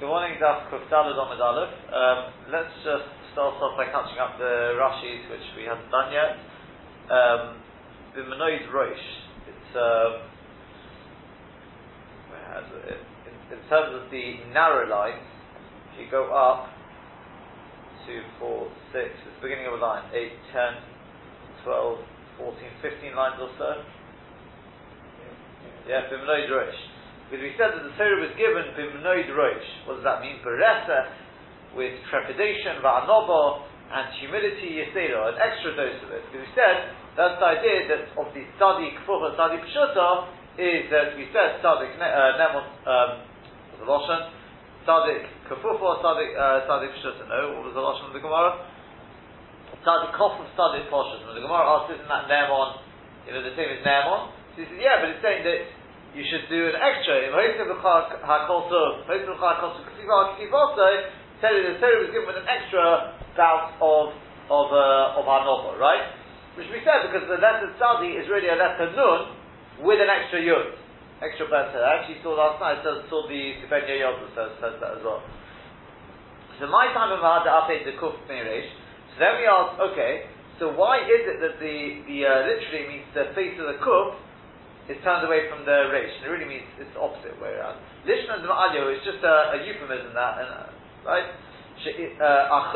Good morning, Daf Kuftalad on Aleph. Um, let's just start off by catching up the Rashis, which we haven't done yet. Um, Bimanoid Rosh. It's um, it? In, in terms of the narrow lines, if you go up two, four, six, it's the beginning of a line, 8, 10, 12, 14, 15 lines or so. Yeah, Bimanoid Rosh. Because we said that the Torah was given b'mnoid roish. What does that mean? Beresa, with trepidation, va'anobo, and humility, yisera, an extra dose of it. Because we said, that's the idea that of the tzadi kfucha, tzadi pshuta, is that we said tzadi uh, nemon, um, the Lashon, tzadi kfufa, tzadi, uh, tzadi pshuta, no, what was the Lashon of the Gemara? Tzadi kof tzadi poshut. When the Gemara asks, isn't that nemon, you know, the same as nemon? So he says, yeah, but it's saying that you should do an extra. Said that the Torah was given with an extra bout of of uh, of Hanova, right? Which we said because the letter Tzadi is really a letter Nun with an extra Yud, extra letter. I actually saw last night, saw, saw the, the Ben Yoyod says, says that as well. So my time of had to update the Kuf Meirish. So then we ask, okay, so why is it that the, the uh, literally means the face of the Kuf is turned away from the reish. And it really means it's the opposite way around. Lishna Alyo is just a, a, euphemism that, and, uh, right? Uh,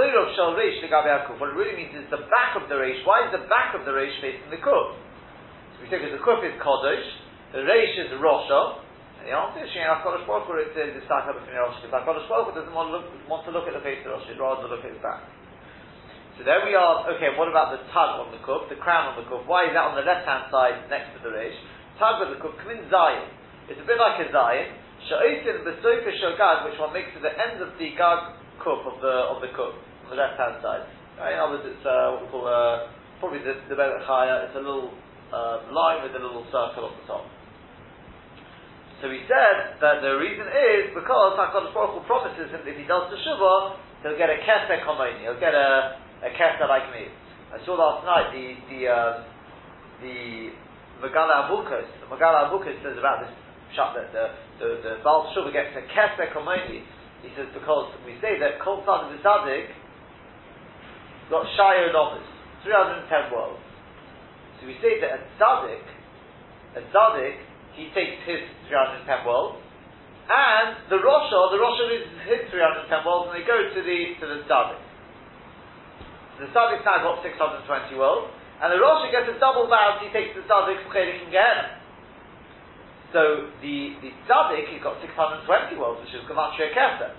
reish What it really means is the back of the reish. Why is the back of the reish facing the kuf? So we say because the kuf is kodesh, the reish is rosha, and the answer is Shein Hakadosh Baruch Hu. It the staka b'fnei Rosh. Because Hakadosh Baruch doesn't want to look want to look at the face of the Rosh, rather look at his back. So there we are, okay, what about the tug on the kuf, the crown on the kuf? Why is that on the left hand side next to the reish? The kuf, Kmin Zayin. It's a bit like a Zayin. Sha'osin Besofa Shogag, which one makes to the end of the Gag kuf of the of the kuf, on the left hand side. Right? In other words, it's uh, what we call uh, probably the, the Chaya. It's a little uh, line with a little circle on the top. So he said that the reason is because HaKadosh Baruch promises him that if he does the Shuvah, he'll get a Keser Komoni, he'll get a, a Keser like me. I saw last night the, the, um, the Megaleh Amukos, the Megaleh Amukos says about this shot that the the, the Baal Shuvah gets a Keser Komoni. He says because we say that Kol Tzad the Tzadik got Shire Nomas, 310 worlds. So we say that a Tzadik, a Tzadik, he takes his 310 worlds, and the Rosha, the Rosha loses his 310 worlds, and they go to the to the Tzadik. The Tzadik now got 620 worlds, and the Rosh gets a double bounce, he takes the Tzadik from Chelik and Gehenna. So the, the Tzadik, he's got 620 worlds, which is Gematria Keser.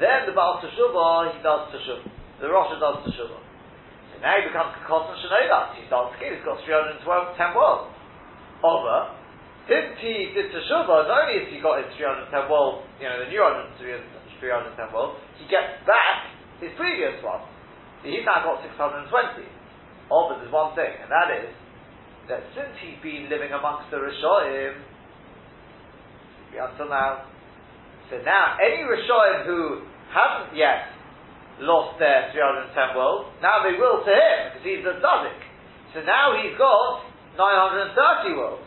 Then the Baal Teshuvah, he does Teshuvah. The Rosh does Teshuvah. So now he becomes Kakos and Shanodas. He starts again, he's got 310 worlds. Over, since he did Teshuvah, not only has he got his 310 worlds, you know, the new 310 worlds, he gets back his previous one. So he's now got 620. One thing, and that is that since he's been living amongst the Rishoim until now, so now any Rishoim who haven't yet lost their 310 worlds, now they will to him because he's a Tzadik. So now he's got 930 worlds,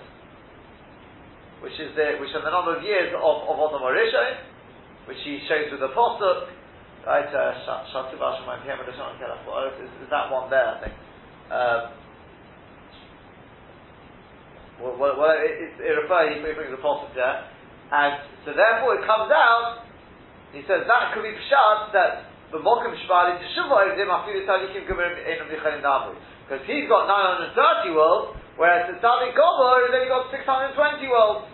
which is the which are the number of years of of Adam Rishoim, which he shows with the Pasuk. Right, uh, is, is that one there? I think. Um, well, well, well it, it, it refers, he brings the apostle there, and so therefore it comes out, he says that could be pshat that the mokim shbali to is him. Because he's got 930 worlds, whereas the Tzadik Gomor has only got 620 worlds.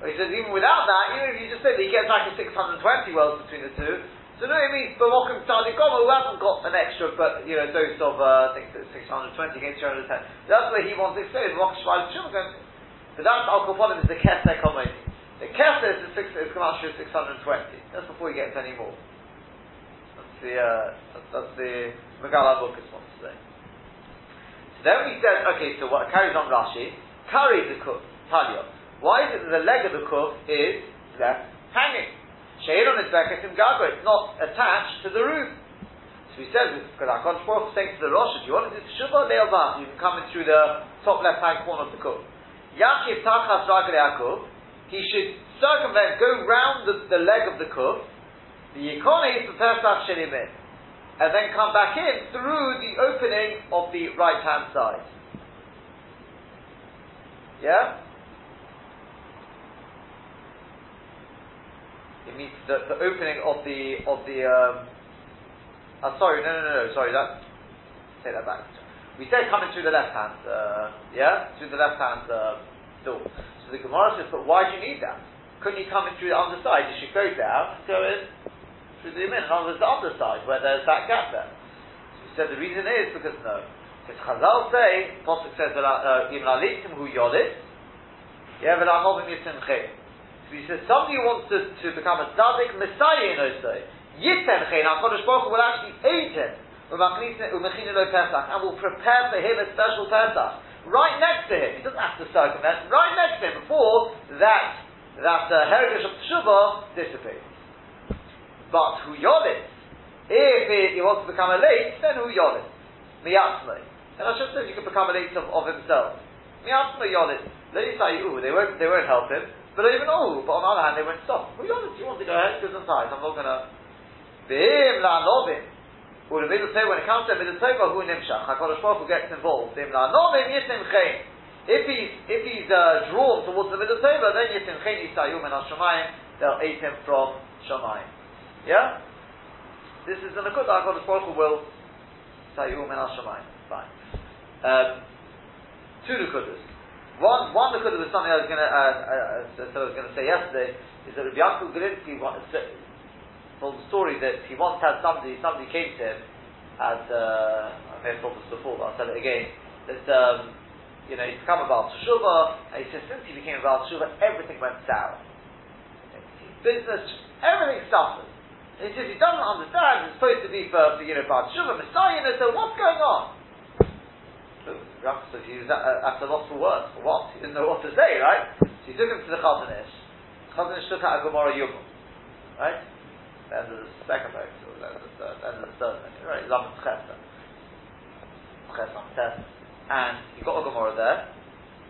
He says even without that, even if you just say that he gets back to 620 worlds between the two, so no, it means B'mokim Tzadik who hasn't got an extra, but you know, dose of uh, I think 620 against 310. That's where he wants to B'mokim Shval Shumakim. But that's Al Koponim is the Keser Komedi. The Keser is the six is Kamashir 620. That's before he gets any more. That's the uh, that's, that's the Bukas wants to say. So then we said, okay, so what carries on Rashi? Carries the kuf, Talia. Why is it that the leg of the kuf is left hanging? Sheiron is Beketim Gago, it's not attached to the roof. So he says, Kodesh Baruch saying to the Rosh, if you want to do Teshuvah, Le'el you can come in through the top left hand corner of the cup. Yachiv Tachas Ragel Yaakov, he should circumvent, go round the, the leg of the kuf, the yikone for Pesach Shenimin, and then come back in through the opening of the right hand side. Yeah? It means the, the opening of the of the um, oh, sorry, no no no no, sorry, that take that back. We said coming through the left hand, uh, yeah? Through the left hand uh, door. So the Gemara says, but why do you need that? Couldn't you come in through the underside? You should go down go in through the yamin, and on the underside where there's that gap there. So we said the reason is because no. Because Chazal say, Pasuk says, Yim lalitim hu yodit, yeah, v'la'amovim yitim chay. So he says, somebody who wants to, to become a tzaddik, messiah in Osei, yitem chay, now Kodesh Baruch will actually aid him, and will prepare for him a special Pesach. Right next to him, he doesn't have to circumvent, right next to him, before that, that uh, heritage of Teshuvah dissipates. But who yolis, if he wants to become a late, then who yolis? Miyatzmai. And I should say you can become a late of, of himself. Miyatzmai yolis. They won't, they won't help him. But even oh, but on the other hand, they won't stop. Who yolis? You want to go ahead? Because I'm tired. I'm not going to. Bim la novim. Or the middle when it comes to the middle who nimshach? Hakadosh Baruch Hu gets involved. Bim la novim yisim chen. If he's if he's uh, drawn towards the middle tova, then yisim chen yisayum and Hashemayim. They'll eat him from Shemayim. Yeah? This is an Akudah, HaKadosh Baruch Hu will Sayyum and Hashemayim. Fine. Um, two Nakudas. One, one Nakudah was something I was going to, uh, uh, so I was going to say yesterday, is that Rabbi Yaakov Galinsky told the story that he once had somebody, somebody came to him, and, uh, I may have told this before, but I'll tell it again, that, um, you know, he's become a Baal Teshuvah, and he says since he became a Baal Teshuvah, everything went sour. Business, everything suffered. He says he doesn't understand, it's supposed to be for, for you know, Bar Shuvah, Messiah, so what's going on? So Rav says he was at, at a loss for words. For what? He didn't know what to say, right? So he took him to the Chazon Ish. Chazanish took out a Gemara Yuma. Right? The end of the second book, or the end of the third, end of the third book, right? Lamed Chesed. Chesed And he got a Gemara there,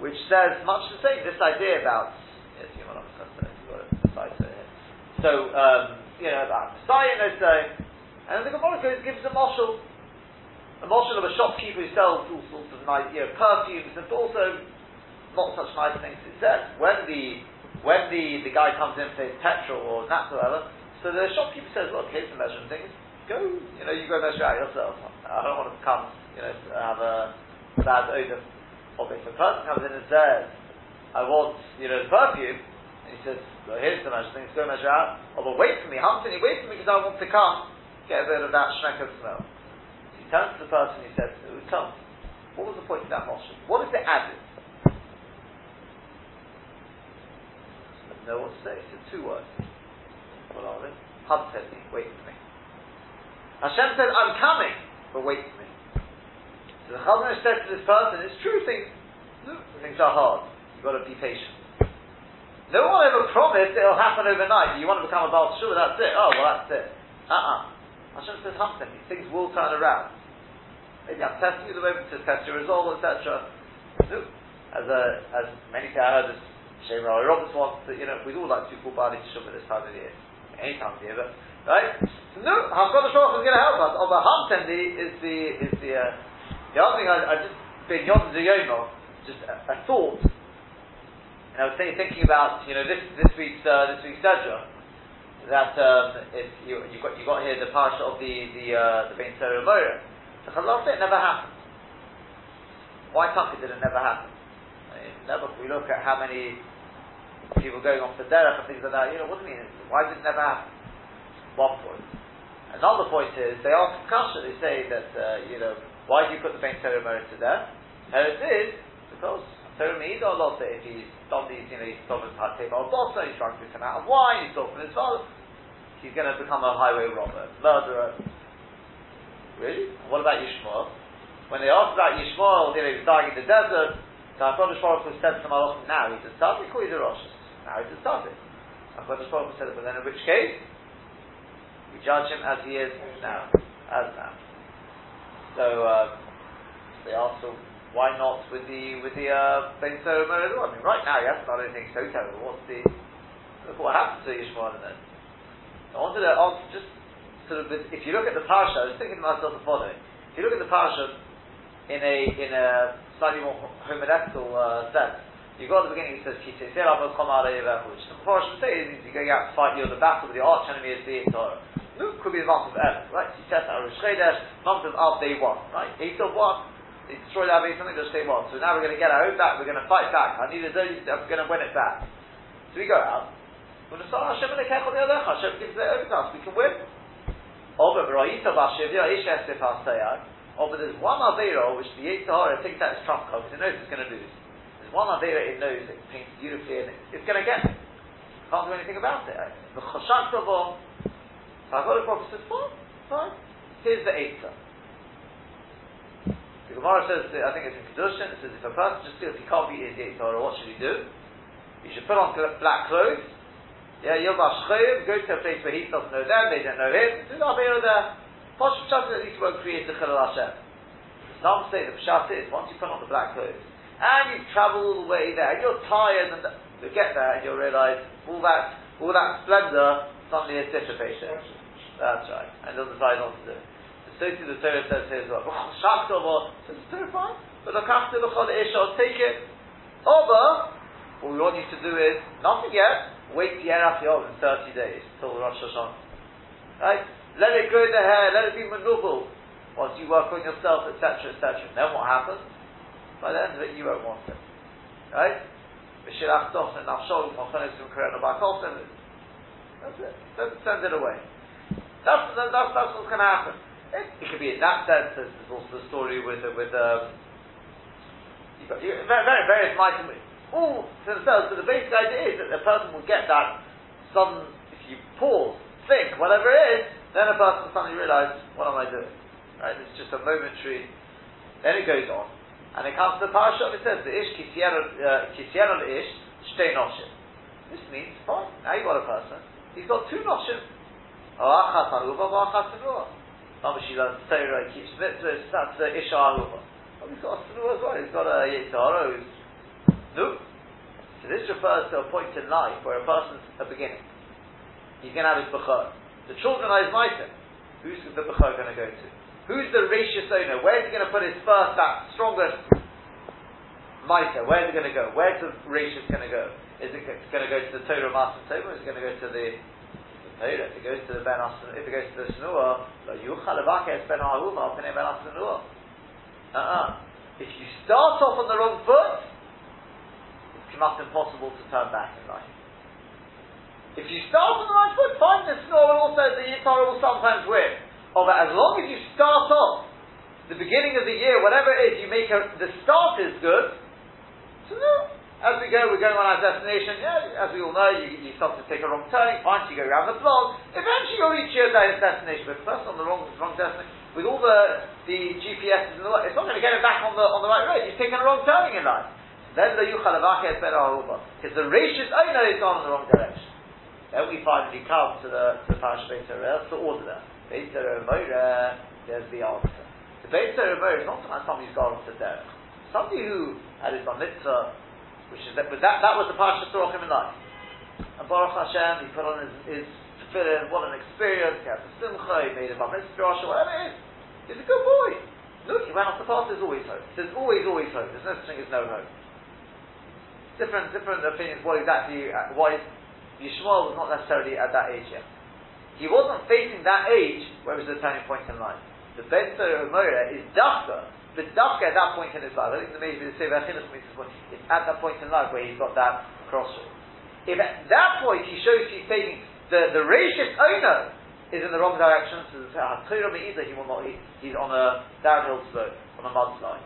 which says much the same, this idea about, yes, you want to got it, So, um, you know, about Messiah, say. And the Gemara gives a moshel. A moshel of a shopkeeper who sells all sorts of nice, you know, perfumes and also not such nice things. It says when the when the, the guy comes in for his petrol or or whatever, so the shopkeeper says, look, here's the measuring things. Go, you know, you go measure out yourself. I don't want to come, you know, have a bad odor of it. A person comes in and says, I want, you know, the perfume, he says, well, here's the measure thing, go measure out. Oh, but wait for me, Humphrey, wait for me because I want to come, get a bit of that of smell. Turns to the person, he says, tell me, what was the point of that motion? What is it added? know what to say. It's two words. What are they? Hub said me, wait for me. Hashem said, I'm coming, but wait for me. So the Chazon said to this person, it's true things, things are hard. You've got to be patient. No one ever promised it'll happen overnight. You want to become a Baal Shua, that's it. Oh, well, that's it. Uh-uh. Hashem says, something. These things will turn around. Maybe I'm testing you the moment to test your resolve, etc. No. As, as many say, I heard this Shane Riley Roberts once, that, you know, we'd all like to call Bali to Shuvah this time of the year. Any time of the year, but, right? So, no, HaKadosh Baruch is going to help us. Although Hamtendi is the, is the, uh, the other thing I, I just, been Yon just a, a thought and I was thinking about you know this this week's uh, this week's Sedra that um, it, you, you got you got here the parsha of the the uh, the Ben Moira. The Chazal said it never happened. Why can't it never happen? I mean, never. We look at how many people going off the derech and things like that. You know, what do you mean? Why did it never happen? One point. Another point is they ask Kasha. They say that uh, you know why do you put the Ben Sarah Moira to death? And it is because Torah means a lot if he's done these, you know, he's stolen his table bossa, he's drunk this amount of wine, he's stolen his father, he's going to become a highway robber, murderer. Really? What about Yishmael? When they asked about Yishmael, he was dying in the desert, the HaKadosh Baruch Hu said to Malachim, now he's a tzaddik or he's a rosh? Now he's a tzaddik. HaKadosh Baruch Hu said, but then in which case? We judge him as he is now. As now. So, um, they asked, so why not with the with the uh, Ben well? I mean, right now you haven't done anything so terrible. What's the look what happened to Yishmael then? I wanted to answer just sort of if you look at the parsha, I was thinking to myself the following: if you look at the parsha in a in a slightly more homiletical uh, sense, you got at the beginning it says Kisei Serabo Komare which the parsha say means you're going out to fight the battle with the arch enemy is the Torah. No, could be the month of El, right? He says Arush month of Av day one, right? He still what? They destroyed base, something just say what? So now we're going to get our own back, we're going to fight back. I need a I'm going to win it back. So we go out. When the Hashem and a cat on the other, Hashem gives it over to us, we can win. Oh, but there's one Avera which the Yitzhahara thinks that is trump because it knows it's going to lose. There's one Avera it knows it paints beautifully and it's going to get it. Can't do anything about it. Eh? The Chashak Tavon, Haggadah Prophet says, fine, fine. Here's the Eitzah. The Gemara says, I think it's in Kedushin, it says if a person just feels he can't be in the Eitzah, what should he do? He should put on black clothes, yeah, Yovash Chayiv, go to a place where he doesn't know them, they don't know him, do the Avera there. Posh Pshat at least won't create a Chilal Hashem. Some say the Pshat is, once you put on the black clothes, and you've travelled all the way there, and you're tired, and you get there, and you'll realise all that, all that splendour suddenly is dissipated. That's right. And doesn't decide not to do it. So too the Torah says here as well, oh, Shak Tova, says it's fine, but look after the Chol Isha, take it. Over, what we want you to do is, nothing yet, wait the Yerach Yom in 30 days till Rosh Hashanah. Right? Let it grow in the hair, let it be manubal once you work on yourself, etc., etc. Then what happens? By the end of it, you won't want it. Right? That's it. Send, send it away. That's, that's, that's what's going to happen. It, it, could be in that sense. There's also the story with with um, you've got you, very various all to themselves. But the basic idea is that a person will get that some, if you pause, think, whatever it is, then a person suddenly realizes, what am I doing? Right? It's just a momentary. Then it goes on, and it comes to the parasha. It says the ish kisiano uh, ish shtei noshim. This means fine. Now you have got a person. He's got two noshim. Achas haruva, achas haruva. Obviously, learns Torah, he keeps mitzvahs. That's the ish haruva. But he's got a as well. He's got a yitzhara who's no. So this refers to a point in life where a person's a beginning. He's going to have his bechor. The children are his mitre. Who's the bechor going to go to? Who's the ratius owner? Where's he going to put his first, that strongest mitre? Where's it going to go? Where's the ratius going to go? Is it going to go to the Torah Master Torah? Is it going to go to the, Torah? If it goes to the Ben Asan, if it goes to the Shnua, lo yuchal es Ben Ahuma, Ben Asan Uh-uh. If you start off on the wrong foot, not impossible to turn back in life. If you start on the right foot, fine, the snow will also, the Yitzhara will sometimes win. But as long as you start off, the beginning of the year, whatever it is, you make a, the start is good, so no, as we go, we're going on our destination, yeah, as we all know, you, you start to take a wrong turning, fine, you go around the block, eventually you'll reach your destination, but first on the wrong, wrong destination, with all the, the GPSs it's not going to get it back on the, on the right road, you've taken a wrong turning in life. Then the yuchal avachet ben Because the rachis owner is gone in the wrong direction. Then we finally come to the to the parish Beit to order that. Beit Moira, there's the answer. The Beit Moira is not somebody who's gone to derech. Somebody who had his mitzvah, which is that, that, that was the parish of him in life. And Baruch Hashem, he put on his, his tefillin, what an experience, he had the simcha, he made a bar mitzvah, whatever it is. He's a good boy. Look, he went off the path, there's always hope. There's always, always hope. There's no such thing as no hope different different opinions what exactly uh, why Yishmael was not necessarily at that age yet. He wasn't facing that age where it was the turning point in life. The Ben Torah is Dafka, but Dafka at that point in his life, I think maybe the Sefer Achilas means it's at that point in life where he's got that crossroad. If at that point he shows he's taking the, the racist owner is in the wrong direction, so the Torah Me'iza he will not, he, he's on a downhill slope, on a mudslide.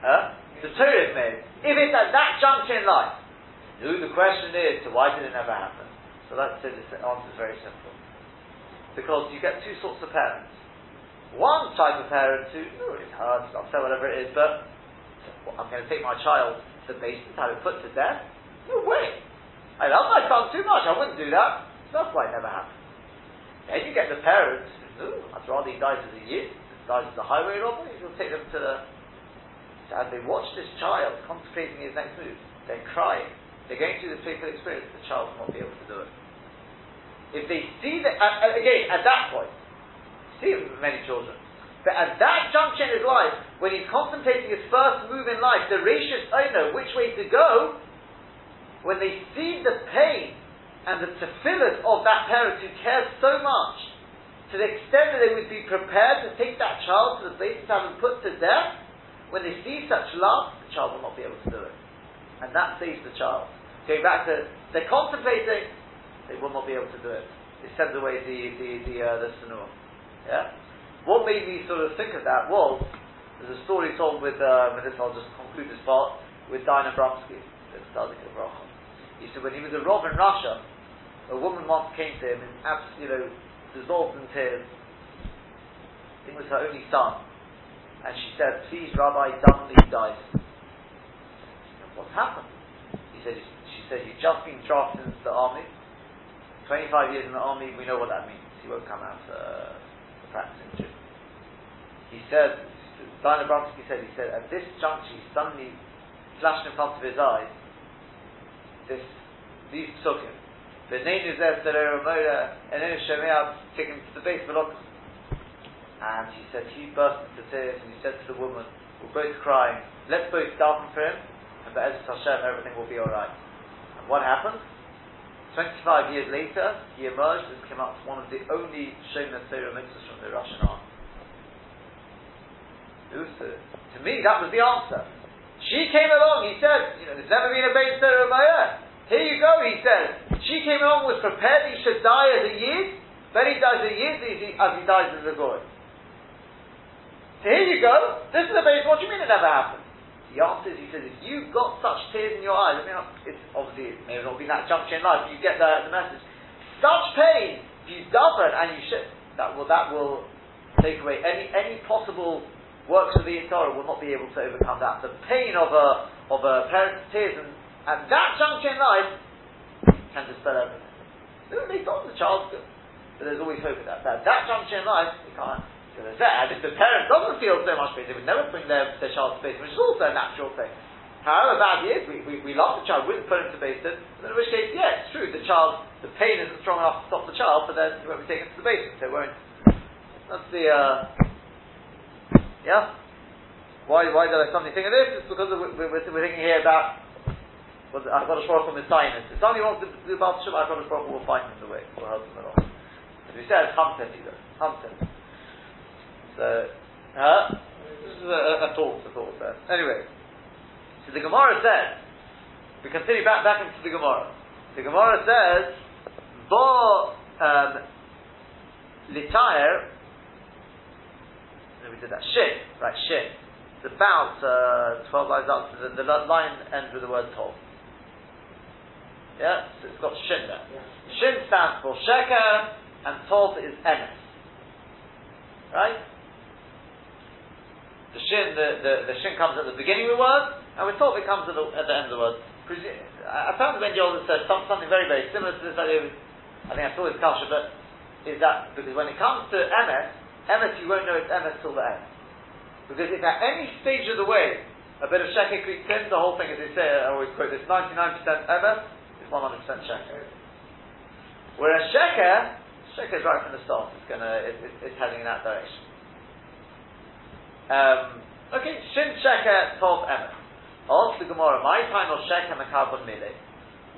Huh? The Torah is made. If it's at that juncture in life, the question is, so why did it never happen? So that's the answer is very simple. Because you get two sorts of parents. One type of parent who, oh, it hurts, I'll say whatever it is, but I'm going to take my child to the basement, have it put to death. No way. I love my son too much, I wouldn't do that. So that's why it never happened. Then you get the parents, oh, I'd rather he dies as a yid decides it's a highway robbery, he'll take them to the. As they watch this child contemplating his next move, they're crying. They're going through this painful experience. The child will not be able to do it. If they see that, uh, again, at that point, see many children, but at that juncture in his life, when he's contemplating his first move in life, the ratius owner, which way to go, when they see the pain and the tefillahs of that parent who cares so much, to the extent that they would be prepared to take that child to the place have him put to death, when they see such love, the child will not be able to do it. And that saves the child. Going back to, they're contemplating, they will not be able to do it. It sends away the, the, the, uh, the sanur. Yeah? What made me sort of think of that was, there's a story told with, uh, with this, I'll just conclude this part, with Dinah Bromsky, the Tzadik He said when he was a Rav in Russia, a woman once came to him and absolutely, you know, dissolved in tears. I think it was her only son. And she said, please Rabbi, suddenly he died. What's happened? He said, she said, you've just been drafted into the army. 25 years in the army, we know what that means. He won't come out uh, practicing Jew. He said, Dina Bromsky said, he said, at this juncture, he suddenly flashed in front of his eyes this, these psukim. The name is there, and then Shemea take him to the base of And he said, he burst into tears and he said to the woman, we're both crying, let's both daven for him, and Be'ezet Hashem, everything will be alright. And what happened? 25 years later, he emerged and came out as one of the only Shemea Torah mitzvahs from the Russian army. Uh, to me, that was the answer. She came along, he said, you know, there's never been a base Torah of my earth. Here you go, he says. She came along, was prepared he should die as a Yid, then he dies as a Yid as he dies as a Goy. So here you go, this is a base, what do you mean it never happened? The answer is, he says, if you've got such tears in your eyes, I mean, it's obviously, it may not be that juncture in life, but you get the, the message. Such pain, if you daven and you should, that will, that will take away any, any possible works of the Torah will not be able to overcome that. The pain of a, of a parent's tears and at that juncture in life, can dispel everything. They thought the child's good. But there's always hope at that. But at that juncture in life, you can't. Because as if the parent doesn't feel so much pain, they would never bring their, their child to base, which is also a natural thing. However bad he is, we, we, we love the child, wouldn't put him to basement, in which case, yeah, it's true, the child, the pain isn't strong enough to stop the child, but then he won't be taken to the basement, so it won't. That's the, uh, yeah? Why, why did I suddenly think of this? It's because we're, we're, we're thinking here about but HaKadosh Baruch Hu Messiah. If somebody wants to do Baal Shem, HaKadosh Baruch Hu will find him the way. Will help him along. As we said, Hamten either. Hamten. So, uh, this is a, a, thought, a thought there. Anyway, so the Gemara says, we continue back, back into the Gemara. The Gemara says, Bo um, Litair, we did that, Shin, right, Shin. It's about uh, 12 lines up, the, the line ends with the word Tov. Yeah, so it's got shin there. Yeah. Shin stands for sheker, and tov is emes. Right? The shin, the, the, the shin comes at the beginning of the word, and we're told it comes at the, at the end of the word. I found when Yoel said something very, very similar to this idea. I think I saw this kasha, but is that because when it comes to emes, emes you won't know it's emes till the end. Because if at any stage of the way a bit of sheker creeps in, the whole thing, as they say, I always quote this, 99% emes, 100% sheker. Whereas sheker, sheker is right from the start. It's gonna, it, it, it's heading in that direction. Um, okay, shin sheker tov emet. Ask the Gemara, my time of sheker mekabon mile.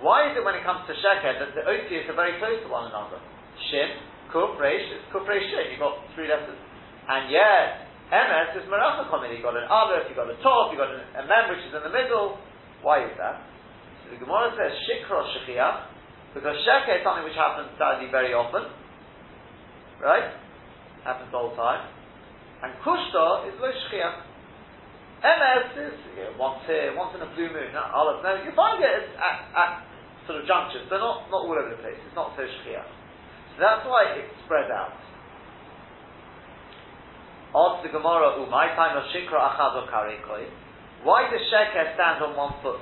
Why is it when it comes to sheker that the otius are very close to one another? Shin, kuf, reish, it's kuf, reish. You've got three letters. And yet, emet is merachachomid. You've got an aleph, you've got a tov, you've got an, a mem which is in the middle. Why is that? So the Gemara says shikra shechiyah, because shekah is something which happens sadly very often, right? Happens all the time. And kushta is lo shechiyah. MS is you know, once here, once in a blue moon, olive. No, you find it at, at sort of junctures, but not, not all over the place. It's not so shechiyah. So that's why it spreads out. Ask the Gemara, my time of shikra achad Why does shekah stand on one foot?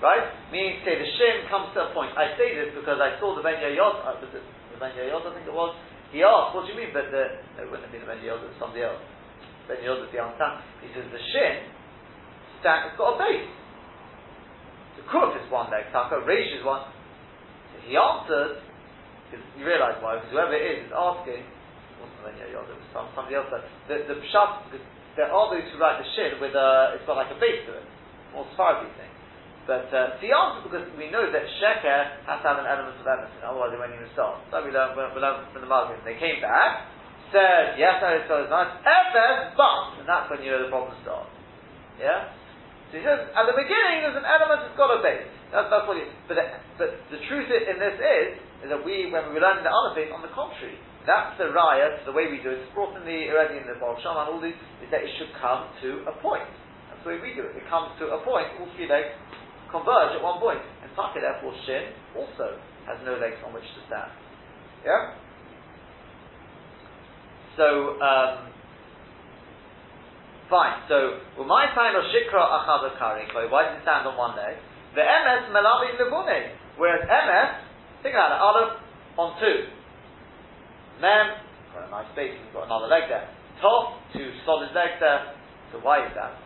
Right? Meaning say the shin comes to a point. I say this because I saw the Ben Yayod, uh, the Ben Yayod I think it was, he asked, what do you mean? But the, it wouldn't have been Ben Yayod, it was somebody else. Ben Yoda, the understand. He says the shin, stand, it's got a base. The kuf is one leg, taka, reish is one. So he answered, because you realise why, because whoever it is is asking, wasn't Ben Yoda, was some, somebody else, the, the pshat, there are those who write the shin with a, it's got like a base to it, more Sephardi thing. But uh, the answer, because we know that sheker has to have an element of emerson, otherwise it won't even start. So we learned, we learned from the Muslims. They came back, said, yes, I saw it's nice, Efes, but, and that's when you know the problem starts. Yeah? So he says, at the beginning there's an element that's got a base. That's, that's what he, but, the, but the truth in this is, is that we, when we learning the other thing, on the contrary, that's the raya, the way we do it, it's brought in the, already in the Baal Shama and all these, is that it should come to a point. That's the way we do it. It comes to a point, all three legs converge at one point. And Taka, therefore, Shin also has no legs on which to stand. Yeah? So, um, fine. So, well, my time of Shikra Achad Kari, why does it stand on one leg? The MS Melavi Levune. Whereas MS, think about it, Aleph on two. Mem, got a nice space, we've got another leg there. Top, two solid legs there. So why is that?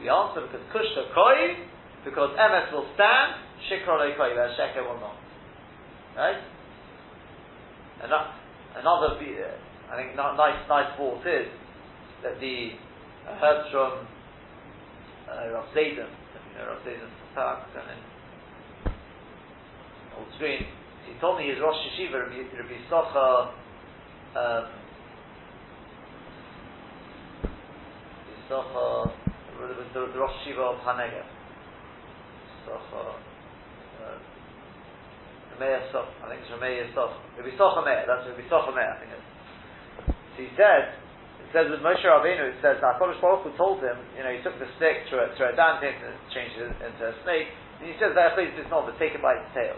The answer, because Kushta Koi because MS will stand, Shikra Leikoiva, Sheker will not. Right? Another, another I think nice, nice thought is that the uh, heard from uh, Rav Zayden, you know Rav Zayden in old screen. He told me his Rosh Yeshiva, Rabbi, Rabbi Socha, um, Rabbi Socha, the Rosh Yeshiva of Hanegev. Socha. Uh, uh, Rameya Sof, I think it's Rameya Sof. Rabbi Meir, that's Rabbi Meir, I think it's. So he said, it says with Moshe Rabbeinu, it says that HaKadosh told him, you know, he took the stick to a, to a and changed it into a snake, and he says that please it's not, but take it by its tail.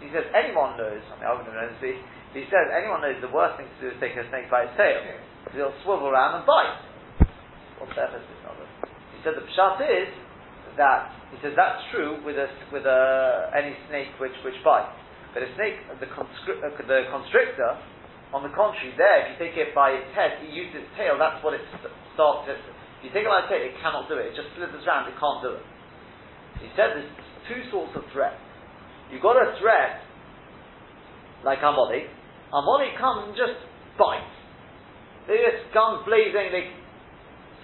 He says anyone knows, I mean I wouldn't know this, he says anyone knows the worst thing to do is take a snake by its tail, because it'll swivel around and bite. What's the effort of this He said the pshat is that he says that's true with a, with a, any snake which, which bites. But a snake, the, conscri- uh, the constrictor, on the contrary, there, if you take it by its head, it uses its tail, that's what it starts. To. If you take it by its tail, it cannot do it. It just slithers around, it can't do it. He said there's two sorts of threats. You've got a threat, like Amodi. Amodi comes and just bites. They get guns blazing. They,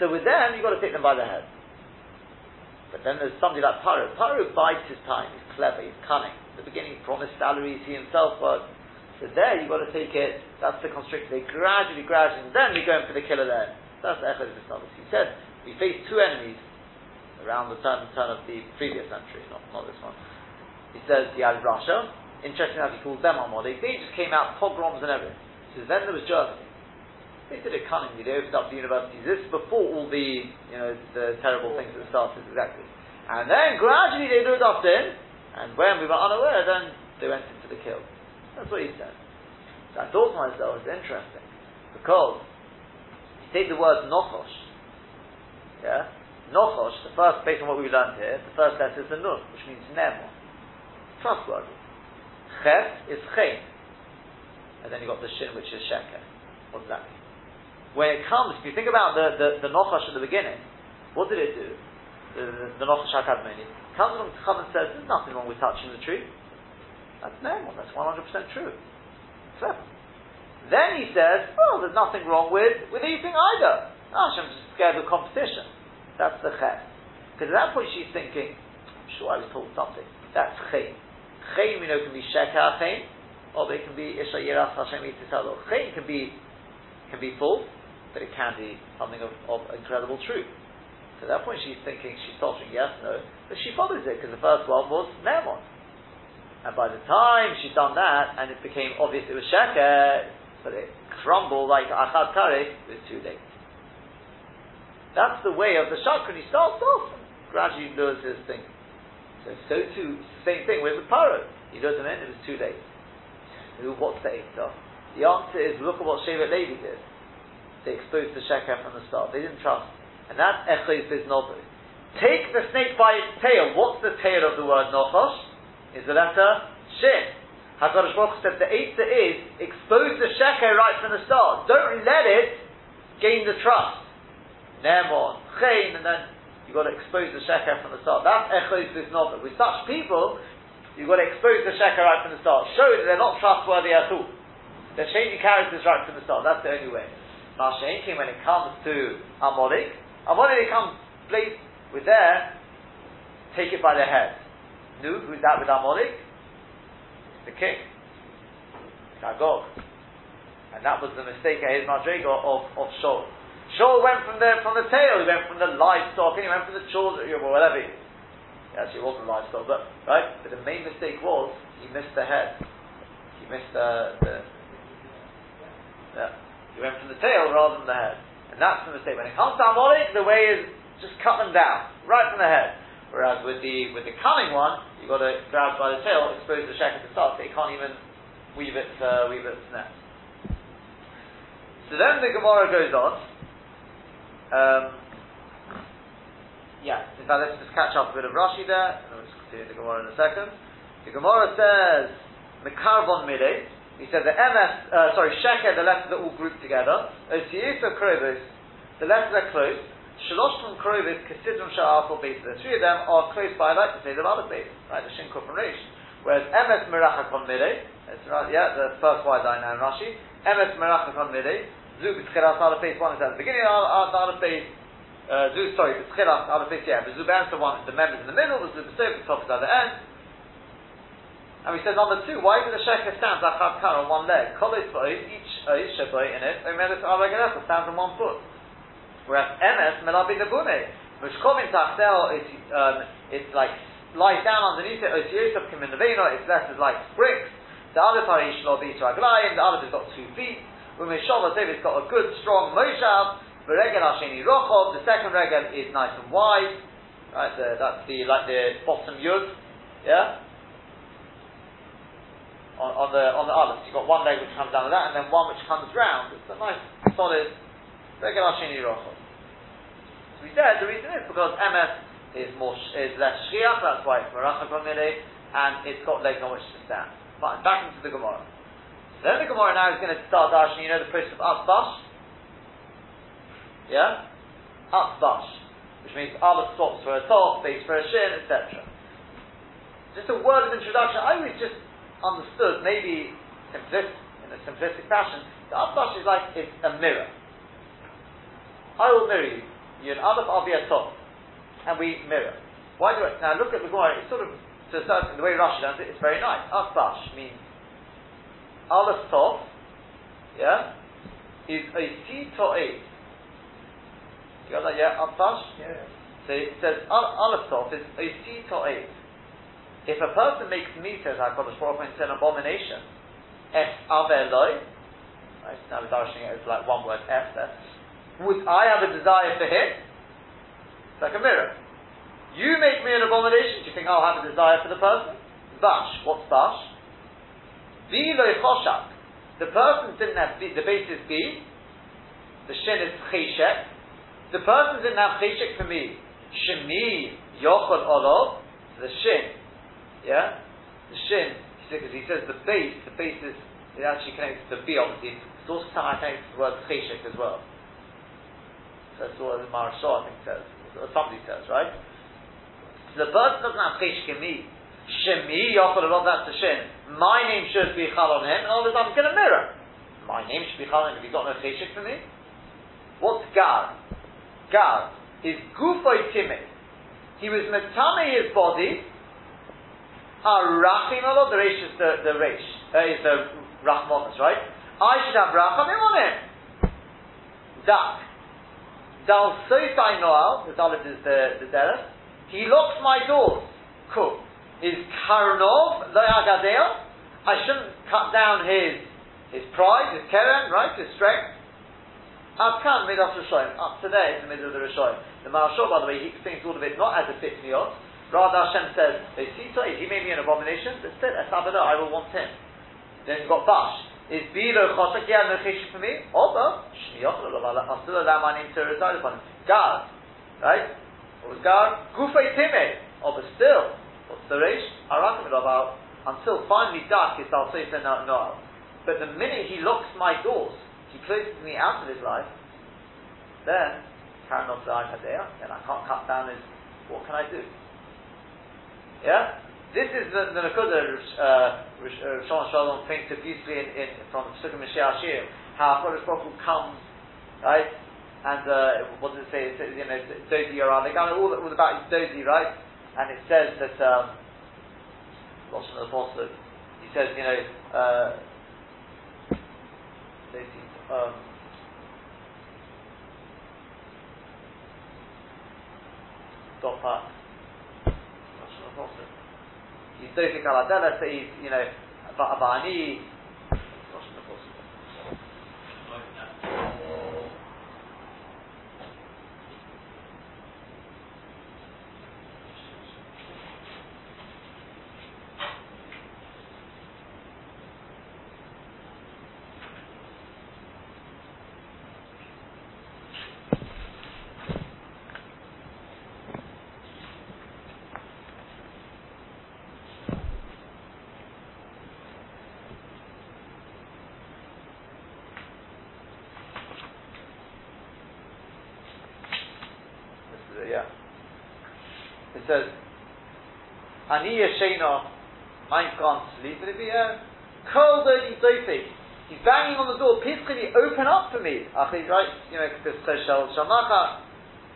so with them, you've got to take them by the head. But then there's somebody like Paro. Paro bides his time. He's clever. He's cunning. At the beginning, promised salaries. He himself worked. So there, you've got to take it. That's the constrictor. They gradually, gradually, and then we're going for the killer there. That's the Echad of He said we faced two enemies around the turn, turn of the previous century, not, not this one. He says the had Russia. Interesting how he calls them Armada. They just came out pogroms and everything. So then there was Germany. They did it cunningly. They opened up the universities. This is before all the, you know, the terrible things that started exactly. And then gradually they lured us in, and when we were unaware, then they went into the kill. That's what he said. So I thought to myself, it's interesting because you take the word nochosh, yeah, nochosh. The first, based on what we learned here, the first letter is the nun, which means nemo, trustworthy. Ches is chen, and then you got the shin, which is sheker. What does that mean? When it comes, if you think about the, the, the Nochash at the beginning, what did it do? The, the, the Nochash HaKadmoni. comes along to Chav and says, there's nothing wrong with touching the tree. That's normal, that's 100% true. Clever. Then he says, well, there's nothing wrong with, with eating either. Ah, oh, Hashem's just scared of competition. That's the chet. Because at that point she's thinking, I'm sure I was told something. That's chen. Chen, you know, can be shekar chen, or they can be isha yiras Hashem yitzitalo. Chen can be, can be full, but it can be something of, of incredible truth. So at that point she's thinking, she's faltering yes, no, but she follows it because the first one was Mermon. And by the time she'd done that and it became obvious it was Sheker, but it crumbled like Achad Kare, it was too late. That's the way of the Shakran. He starts off and gradually lures his thing. So, so too, same thing with the Paro. He lures him in, it was too late. What's the answer? The answer is look at what Shevet Levi did. They exposed the sheker from the start. They didn't trust. And that echos is nobu. Take the snake by its tail. What's the tail of the word nochosh? Is the letter shin. HaKadosh Baruch said the answer is expose the sheker right from the start. Don't let it gain the trust. Nemon, Chain, and then you've got to expose the sheker from the start. That's echos this novel. With such people, you've got to expose the sheker right from the start. Show that they're not trustworthy at all. They're changing characters right from the start. That's the only way. Mashenkin, when it comes to Amolik, Amolik comes place with there, take it by the head. Nu, who's that with Amolik? The king. Agog. And that was the mistake at his Madriga of, of Shaul. Shaul went from the, from the tail, he went from the livestock, and he went from the children, or whatever. Actually, it wasn't livestock, but, right? But the main mistake was, he missed the head. He missed the, the yeah. He went from the tail rather than the head. And that's the mistake. When it comes to Amolik, the way is just cut them down, right from the head. Whereas with the with the cunning one, you've got to grab by the tail, expose the shekel to start, so you can't even weave it uh, weave its net. So then the Gemara goes on. Um, yeah, in fact, let's just catch up a bit of Rashi there, and we'll just continue the Gemara in a second. The Gemara says, Mekarvon Mide, he said the MS, uh, sorry, Sheker, the letters are all grouped together. Osiyusa Krovis, the letters are close. Shalosh from Krovis, Kasidron Sha'afal base. The three of them are close by, like the other base, right, the Shin Reish. Whereas MS Mirachakon Mide, that's right, yeah, the first wise I know in Rashi. Emes merachakon midei. Zu b'tchilas alef base one is at the beginning of alef base. Uh, zu, sorry, b'tchilas alef base, yeah. But zu the one, the members in the middle. The zu b'sof, the top is at the end. And he says number two, why does the sheker stand achat kar on one leg? Kolos ba'ois, each ois sheboy in it, omedes al stands on one foot. Whereas emes melabi nebune. Mishkovin tachtel, it's, um, it's like lies down underneath it, osiyosov kim in the it's less is like bricks. The other parish lo raglayim, the other has got two feet. Umeshova it's got a good, strong moshav. The regel hasheni rochov. The second regel is nice and wide. Right, the, that's the like the bottom yud. Yeah. On, on the on the others, you've got one leg which comes down to that, and then one which comes round. It's a nice, solid regel hasheni rochov. So we said the reason is because MS is more is less shchiach. That's why it's merachah and it's got legs on which to stand. Fine, back into the Gemara. then the Gemara now is going to start dashing, you know the process of Asbash? Yeah? Asbash. Which means Aleph stops for a top, base for a shin, etc. Just a word of introduction. I always just understood, maybe simplistic, in a simplistic fashion, the Asbash is like it's a mirror. I will mirror you. You're an Aleph, I'll be a top. And we mirror. Why do I? Now look at the Gemara, it's sort of so certain, the way Rashi does it, it's very nice. Asbash means Aleph Tov, yeah, is a C to eight. You got that, yeah? Asbash? Yeah. So it says Aleph Tov is a C to eight. If a person makes me, says HaKadosh Baruch Hu, an abomination, Es Aveloi, right, now we're dashing it as like one word, Es, would I have a desire for him? It's like a mirror. You make me an abomination, do you think I'll have a desire for the person? Bash. What's bash? Vilo choshak. The person didn't have the, the basis B. The shin is cheshek. The person didn't have cheshek for me. Shemi yochol olov. The shin. Yeah? The shin. Because he says the base, the base is, it actually connects to the B obviously. It's also somehow connects to the word cheshek as well. That's what the Maharsha I think says. Or somebody says, right? So the person doesn't have cheshik in me. Shemi yochel that's the shin. My name should be chal on him, and all I'm going to mirror. My name should be chal on him. Have you got no cheshik for me? What's gar? Gar is gufoy timid. He was metame his body. Harachim alot. The resh is the the resh. That uh, is the rachmonas, right? I should have rachamim on him. Dak. Dal soitai noal. The dalit is the the derech. He locks my doors. Cool. Is Karnov Loyagadeo? I shouldn't cut down his his pride, his keren, right, his strength. Afkan midas Rishoyim. Up to there in the middle of the Rishoyim. The Marshal, by the way, he explains all of it not as a fit miyot. Rather, Hashem says, "They see he made me an abomination, but still, Esabada, I will want him." Then you've got Bash. Is Bilo Chosak, yeah, no cheshik for me? Although, I'll still allow my name to reside upon him. God, right? What was Gar? Gufay Time. But still, what's the Reish? Arakim until finally dark is Sefer Noel. But the minute he locks my doors, he closes me out of his life, then Karanos Hadea, then I can't cut down his, what can I do? Yeah? This is the, the Nakuda uh, Rishon uh, Shalom thinks so beautifully in, in, from Sukkah Mashiach Shir, how HaKadosh Baruch comes, right? And uh, what does it say? It says, you know, Dozi Yoran, all, all about Dozi, right? And it says that, um, Lashon of the Apostle, he says, you know, uh, um, stop Apostle he's Dofik al so he's, you know, Ba'ani, Ani Yeshena, I'm gone to sleep, but if he, uh, cold early dofi, he's banging on the door, Piskali, open up for me. Achi, right, you know, because Cheshel Shamacha,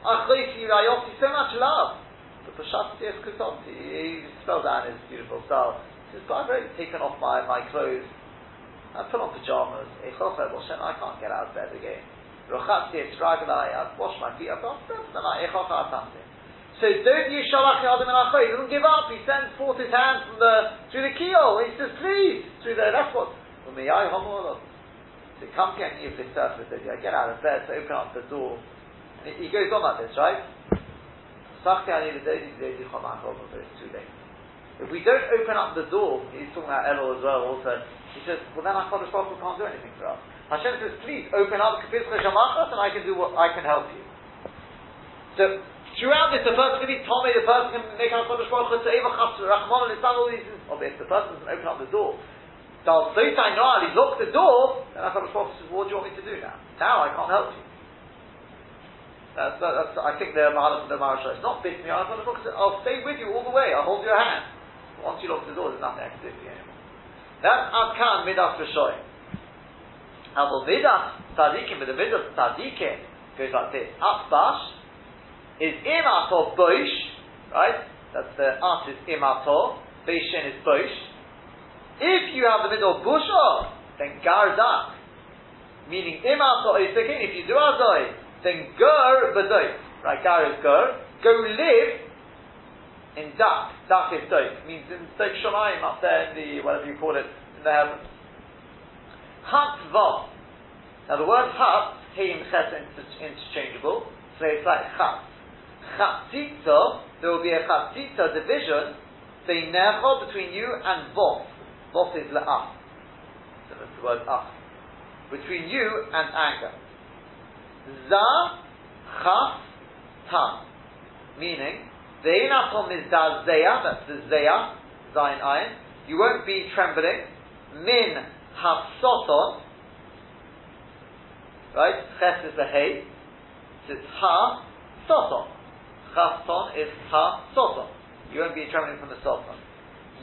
Achi, I offer you so much love. The Pashat Yes Kutot, he spelled out his beautiful style. He says, but I've already taken off my, my clothes. I put on pajamas. I can't get out of bed again. I've washed my feet. I've gone night. So don't you shalach adam He doesn't give up. He sends forth his hand from the through the keyhole. He says, "Please, through the." That's what. So come get me if this surface. I get out of bed to open up the door. And he goes on like this, right? If we don't open up the door, he's talking about Elul as well. Also, he says, "Well, then Hakadosh Baruch Hu can't do anything for us." Hashem says, "Please open up the and I can do what I can help you." So Throughout this, the person can be Tommy, the person can make HaKadosh Baruch Hu Eva Chatzor, Rachman, and all these things. Oh, if the person doesn't open up the door, Dal Sotai Noal, he locked the door, then HaKadosh Baruch Hu says, what do you want me to do now? Now I can't help you. That's, that's, I think the Mahalach of the Maharsha. It's not bit me, HaKadosh Baruch Hu I'll stay with you all the way, I'll hold your hand. Once you lock the door, there's nothing I can do for you anymore. That's Adkan Midas Rishoy. Abel Midas Tzadikim, but the Midas Tzadikim goes like this. Atbash, is imator boish, right? That's the art is imator, beishin is boish. If you have the middle busha, then gardak, meaning imator is again, if you do azoi, then gur bedoit, right? Gar is gur, go live in dak, dak is doit, means in doit shomayim up there in the, whatever you call it, in the heavens. Hat va. Now the word hat, he and ches interchangeable, so it's like chat chatzitza, there will be a chatzitza division, beinecha, between you and vos. Vos is la'af. So that's the word af. Between you and anger. Za chas tam. Meaning, ve'inatom is da zeya, that's the zeya, zayin ayin. You won't be trembling. Min hafsoton. Right? Ches is the hay. So it's ha soton. Chaston is Ha Soton. You won't be traveling from the Soton.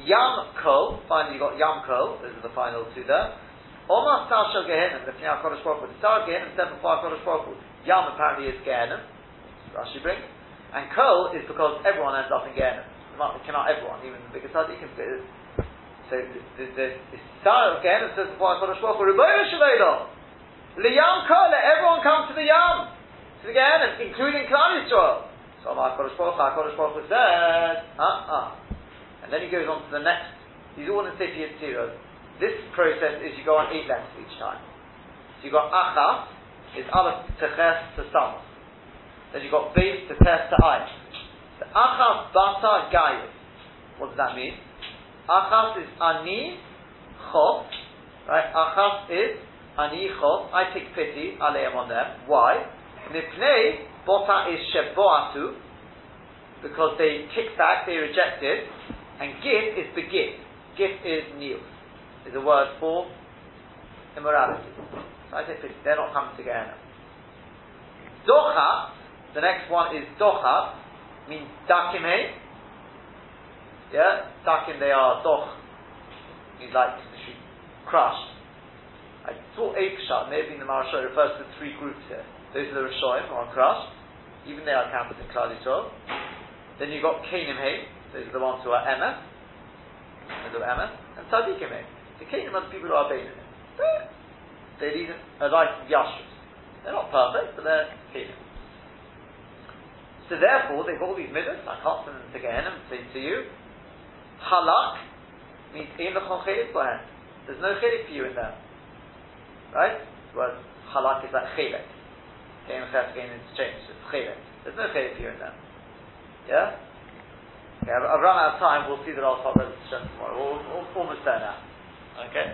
Yam Kol, finally you got Yam Kol, those are the final two there. Omar Sasha Gehenim, the Pnei HaKadosh Baruch Hu. The Sar Gehenim said before HaKadosh Baruch Hu. Yam apparently is Gehenim, Rashi brings. And Kol is because everyone ends up in Gehenim. Cannot everyone, even the biggest tzaddikim. So the, the, the, the Sar of Gehenim says before HaKadosh Baruch Hu, Rebbeinu Shalelo. Liyam Kol, let everyone come to the Yam. To the Gehenim, including Klal Yisrael. So HaKadosh Baruch HaKadosh Baruch says, uh-uh. And then he goes on to the next, these all in Sefer Yetzirah. This process is you go on eight letters each time. So you got Achas, is Aleph to Ches to Samos. Then you got Beis to Tes to Ayin. The Achas Bata Gayis. What does that mean? Achas is Ani Chov. Right? Achas is Ani Chov. I take pity, Aleim on them. Why? Mipnei Bota is Sheboatu, because they kicked back, they rejected, and Gif is begit. Gif is Nil, is a word for immorality. So I say they're not coming together. Docha The next one is Dochat, means Dakim Yeah? Dakim, they are Doch, means like crushed. I thought Eipshat, maybe in the Maharsha refers to three groups here. Those are the Rishoim, are crushed. Even they are counted in Klal Yisrael. Then you've got Canaan Hay, those are the ones who are Emma, those are Emma, and Tzadikim Hay. The Canaan are the people who are Benin. They lead a life of Yashrus. They're not perfect, but they're Canaan. So therefore, they've all these middles. I can't send them to Gehenna and say to you, Halak means in the There's no chelik for you in there. Right? The word halak is like chelik. And. It's chelik. There's no for you in there. Yeah? Okay, I've, I've run out of time. We'll see the last part of the tomorrow. We're almost there now. Okay?